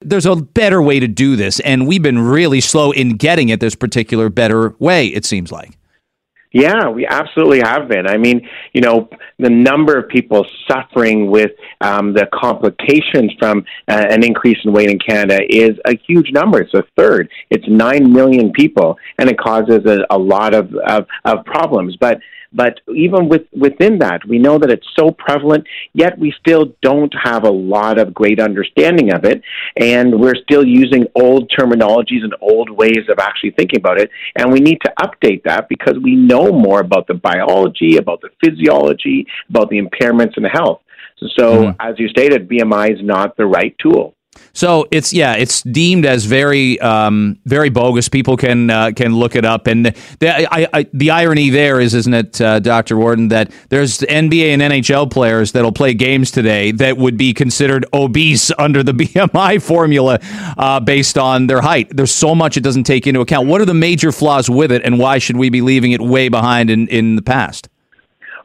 There's a better way to do this, and we've been really slow in getting it this particular better way, it seems like. Yeah, we absolutely have been. I mean, you know, the number of people suffering with um, the complications from uh, an increase in weight in Canada is a huge number. It's a third. It's nine million people, and it causes a, a lot of, of, of problems. But but even with, within that, we know that it's so prevalent, yet we still don't have a lot of great understanding of it. And we're still using old terminologies and old ways of actually thinking about it. And we need to update that because we know more about the biology, about the physiology, about the impairments in health. So, mm. as you stated, BMI is not the right tool. So it's yeah, it's deemed as very um, very bogus. People can uh, can look it up, and the I, I, the irony there is, isn't it, uh, Doctor Wharton, that there's NBA and NHL players that'll play games today that would be considered obese under the BMI formula uh, based on their height. There's so much it doesn't take into account. What are the major flaws with it, and why should we be leaving it way behind in in the past?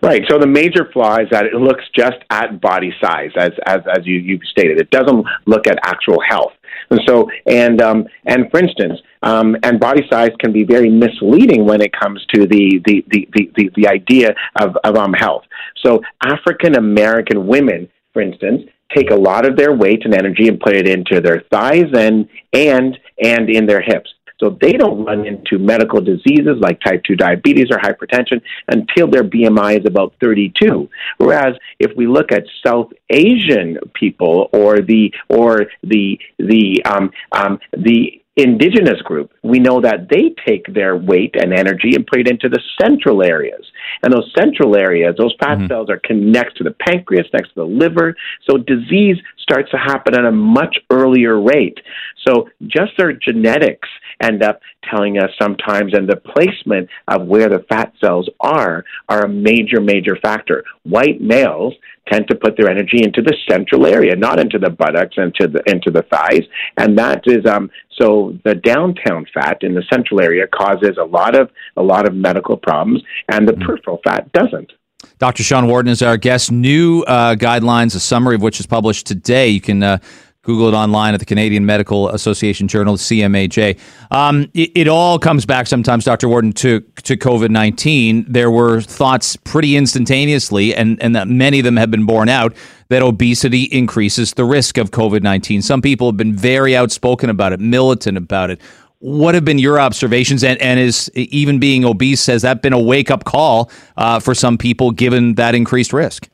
Right. So the major flaw is that it looks just at body size, as as as you you stated. It doesn't look at actual health. And so, and um, and for instance, um, and body size can be very misleading when it comes to the the the the, the, the idea of of um, health. So African American women, for instance, take a lot of their weight and energy and put it into their thighs and and and in their hips. So they don't run into medical diseases like type 2 diabetes or hypertension until their BMI is about 32. Whereas if we look at South Asian people or the or the the um, um, the indigenous group, we know that they take their weight and energy and put it into the central areas. And those central areas, those fat mm-hmm. cells are connected to the pancreas, next to the liver. So disease starts to happen at a much earlier rate. So just their genetics end up telling us sometimes, and the placement of where the fat cells are are a major, major factor. White males tend to put their energy into the central area, not into the buttocks and to the into the thighs, and that is um, so the downtown fat in the central area causes a lot of a lot of medical problems, and the mm. peripheral fat doesn't. Dr. Sean Wharton is our guest. New uh, guidelines, a summary of which is published today. You can uh, Google it online at the Canadian Medical Association Journal, CMAJ. Um, it, it, all comes back sometimes, Dr. Wharton, to, to COVID 19. There were thoughts pretty instantaneously, and, and that many of them have been borne out, that obesity increases the risk of COVID 19. Some people have been very outspoken about it, militant about it. What have been your observations? And, and is even being obese, has that been a wake up call uh, for some people given that increased risk?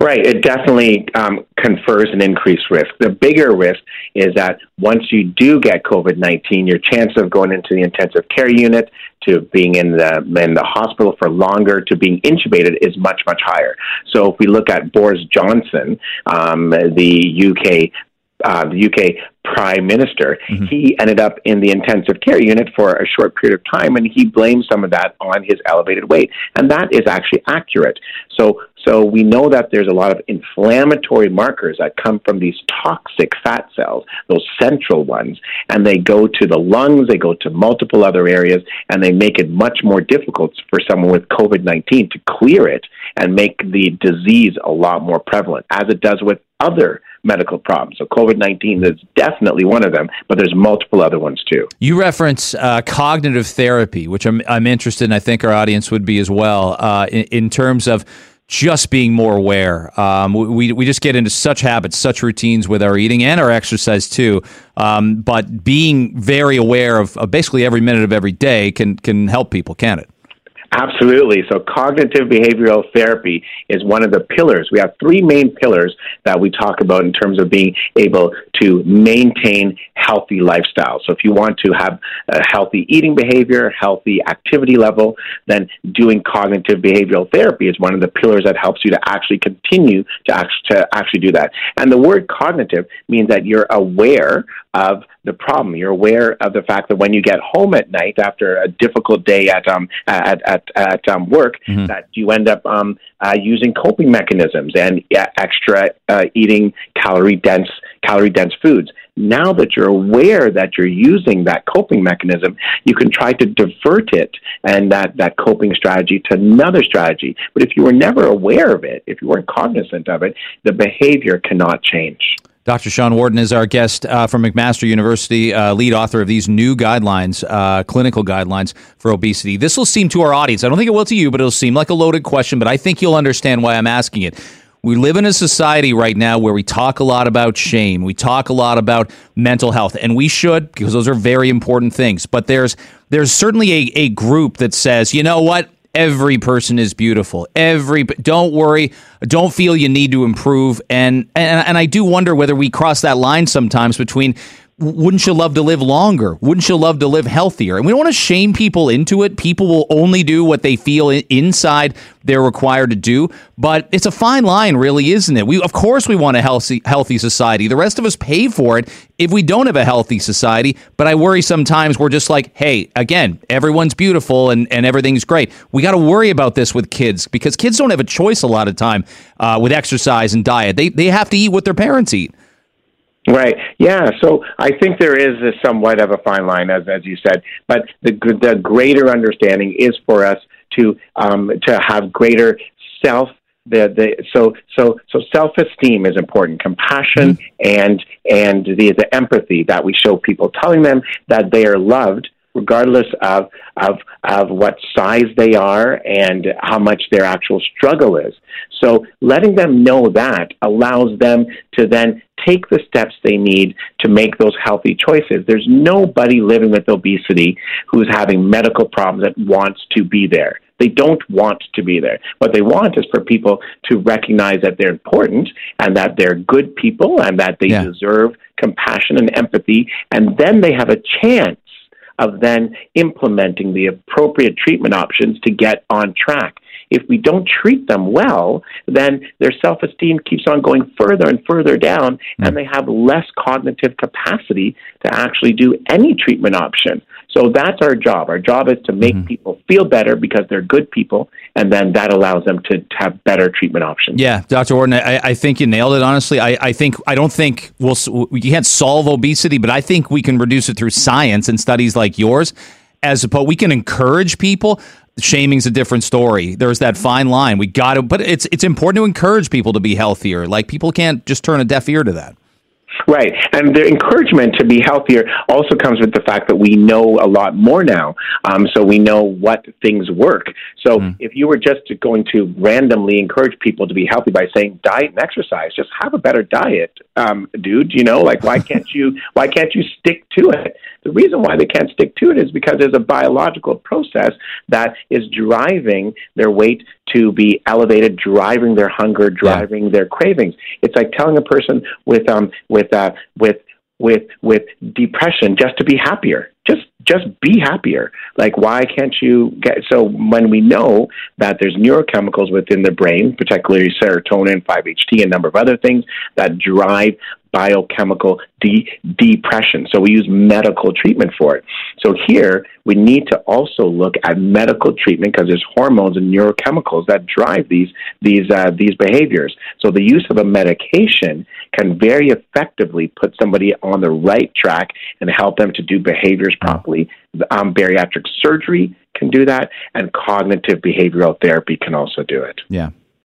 Right. It definitely um, confers an increased risk. The bigger risk is that once you do get COVID 19, your chance of going into the intensive care unit, to being in the in the hospital for longer, to being intubated is much much higher. So if we look at Boris Johnson, um, the UK uh, the UK prime minister, mm-hmm. he ended up in the intensive care unit for a short period of time, and he blamed some of that on his elevated weight, and that is actually accurate. So, so we know that there's a lot of inflammatory markers that come from these toxic fat cells, those central ones, and they go to the lungs, they go to multiple other areas, and they make it much more difficult for someone with COVID 19 to clear it and make the disease a lot more prevalent, as it does with other medical problems. So COVID 19 is definitely one of them, but there's multiple other ones too. You reference uh, cognitive therapy, which I'm, I'm interested in. I think our audience would be as well, uh, in, in, terms of just being more aware. Um, we, we just get into such habits, such routines with our eating and our exercise too. Um, but being very aware of, of basically every minute of every day can, can help people, can it? Absolutely. So, cognitive behavioral therapy is one of the pillars. We have three main pillars that we talk about in terms of being able to maintain healthy lifestyle. So, if you want to have a healthy eating behavior, healthy activity level, then doing cognitive behavioral therapy is one of the pillars that helps you to actually continue to actually, to actually do that. And the word cognitive means that you're aware of the problem. You're aware of the fact that when you get home at night after a difficult day at um, at at, at um, work, mm-hmm. that you end up um, uh, using coping mechanisms and uh, extra uh, eating calorie dense calorie dense foods. Now that you're aware that you're using that coping mechanism, you can try to divert it and that, that coping strategy to another strategy. But if you were never aware of it, if you weren't cognizant of it, the behavior cannot change. Dr. Sean Wharton is our guest uh, from McMaster University, uh, lead author of these new guidelines, uh, clinical guidelines for obesity. This will seem to our audience, I don't think it will to you, but it'll seem like a loaded question, but I think you'll understand why I'm asking it. We live in a society right now where we talk a lot about shame. We talk a lot about mental health, and we should because those are very important things. But there's there's certainly a, a group that says, you know what? Every person is beautiful. Every don't worry, don't feel you need to improve. And and and I do wonder whether we cross that line sometimes between wouldn't you love to live longer? Wouldn't you love to live healthier? And we don't want to shame people into it. People will only do what they feel inside they're required to do. But it's a fine line, really, isn't it? We, of course, we want a healthy, healthy society. The rest of us pay for it if we don't have a healthy society. But I worry sometimes we're just like, hey, again, everyone's beautiful and, and everything's great. We got to worry about this with kids because kids don't have a choice a lot of time uh, with exercise and diet. They, they have to eat what their parents eat. Right. Yeah. So I think there is a somewhat of a fine line, as as you said, but the the greater understanding is for us to um, to have greater self the the so so so self esteem is important, compassion mm-hmm. and and the the empathy that we show people, telling them that they are loved regardless of of of what size they are and how much their actual struggle is. So letting them know that allows them to then take the steps they need to make those healthy choices. There's nobody living with obesity who's having medical problems that wants to be there. They don't want to be there. What they want is for people to recognize that they're important and that they're good people and that they yeah. deserve compassion and empathy. And then they have a chance of then implementing the appropriate treatment options to get on track. If we don't treat them well, then their self esteem keeps on going further and further down, mm. and they have less cognitive capacity to actually do any treatment option. So that's our job. Our job is to make mm-hmm. people feel better because they're good people, and then that allows them to, to have better treatment options. Yeah, Dr. Wharton, I, I think you nailed it. Honestly, I, I think I don't think we'll we can't solve obesity, but I think we can reduce it through science and studies like yours. As opposed, we can encourage people shaming's a different story. There's that fine line. We got to, but it's it's important to encourage people to be healthier. Like people can't just turn a deaf ear to that. Right. And the encouragement to be healthier also comes with the fact that we know a lot more now. Um, so we know what things work. So mm. if you were just going to randomly encourage people to be healthy by saying diet and exercise, just have a better diet, um, dude, you know, like why can't you, why can't you stick to it? The reason why they can't stick to it is because there's a biological process that is driving their weight to be elevated, driving their hunger, driving yeah. their cravings. It's like telling a person with um with uh with with with depression just to be happier just just be happier like why can't you get so when we know that there's neurochemicals within the brain particularly serotonin 5-ht and a number of other things that drive biochemical de- depression. So we use medical treatment for it. So here we need to also look at medical treatment because there's hormones and neurochemicals that drive these these uh, these behaviors. So the use of a medication can very effectively put somebody on the right track and help them to do behaviors properly. Um, bariatric surgery can do that, and cognitive behavioral therapy can also do it. Yeah.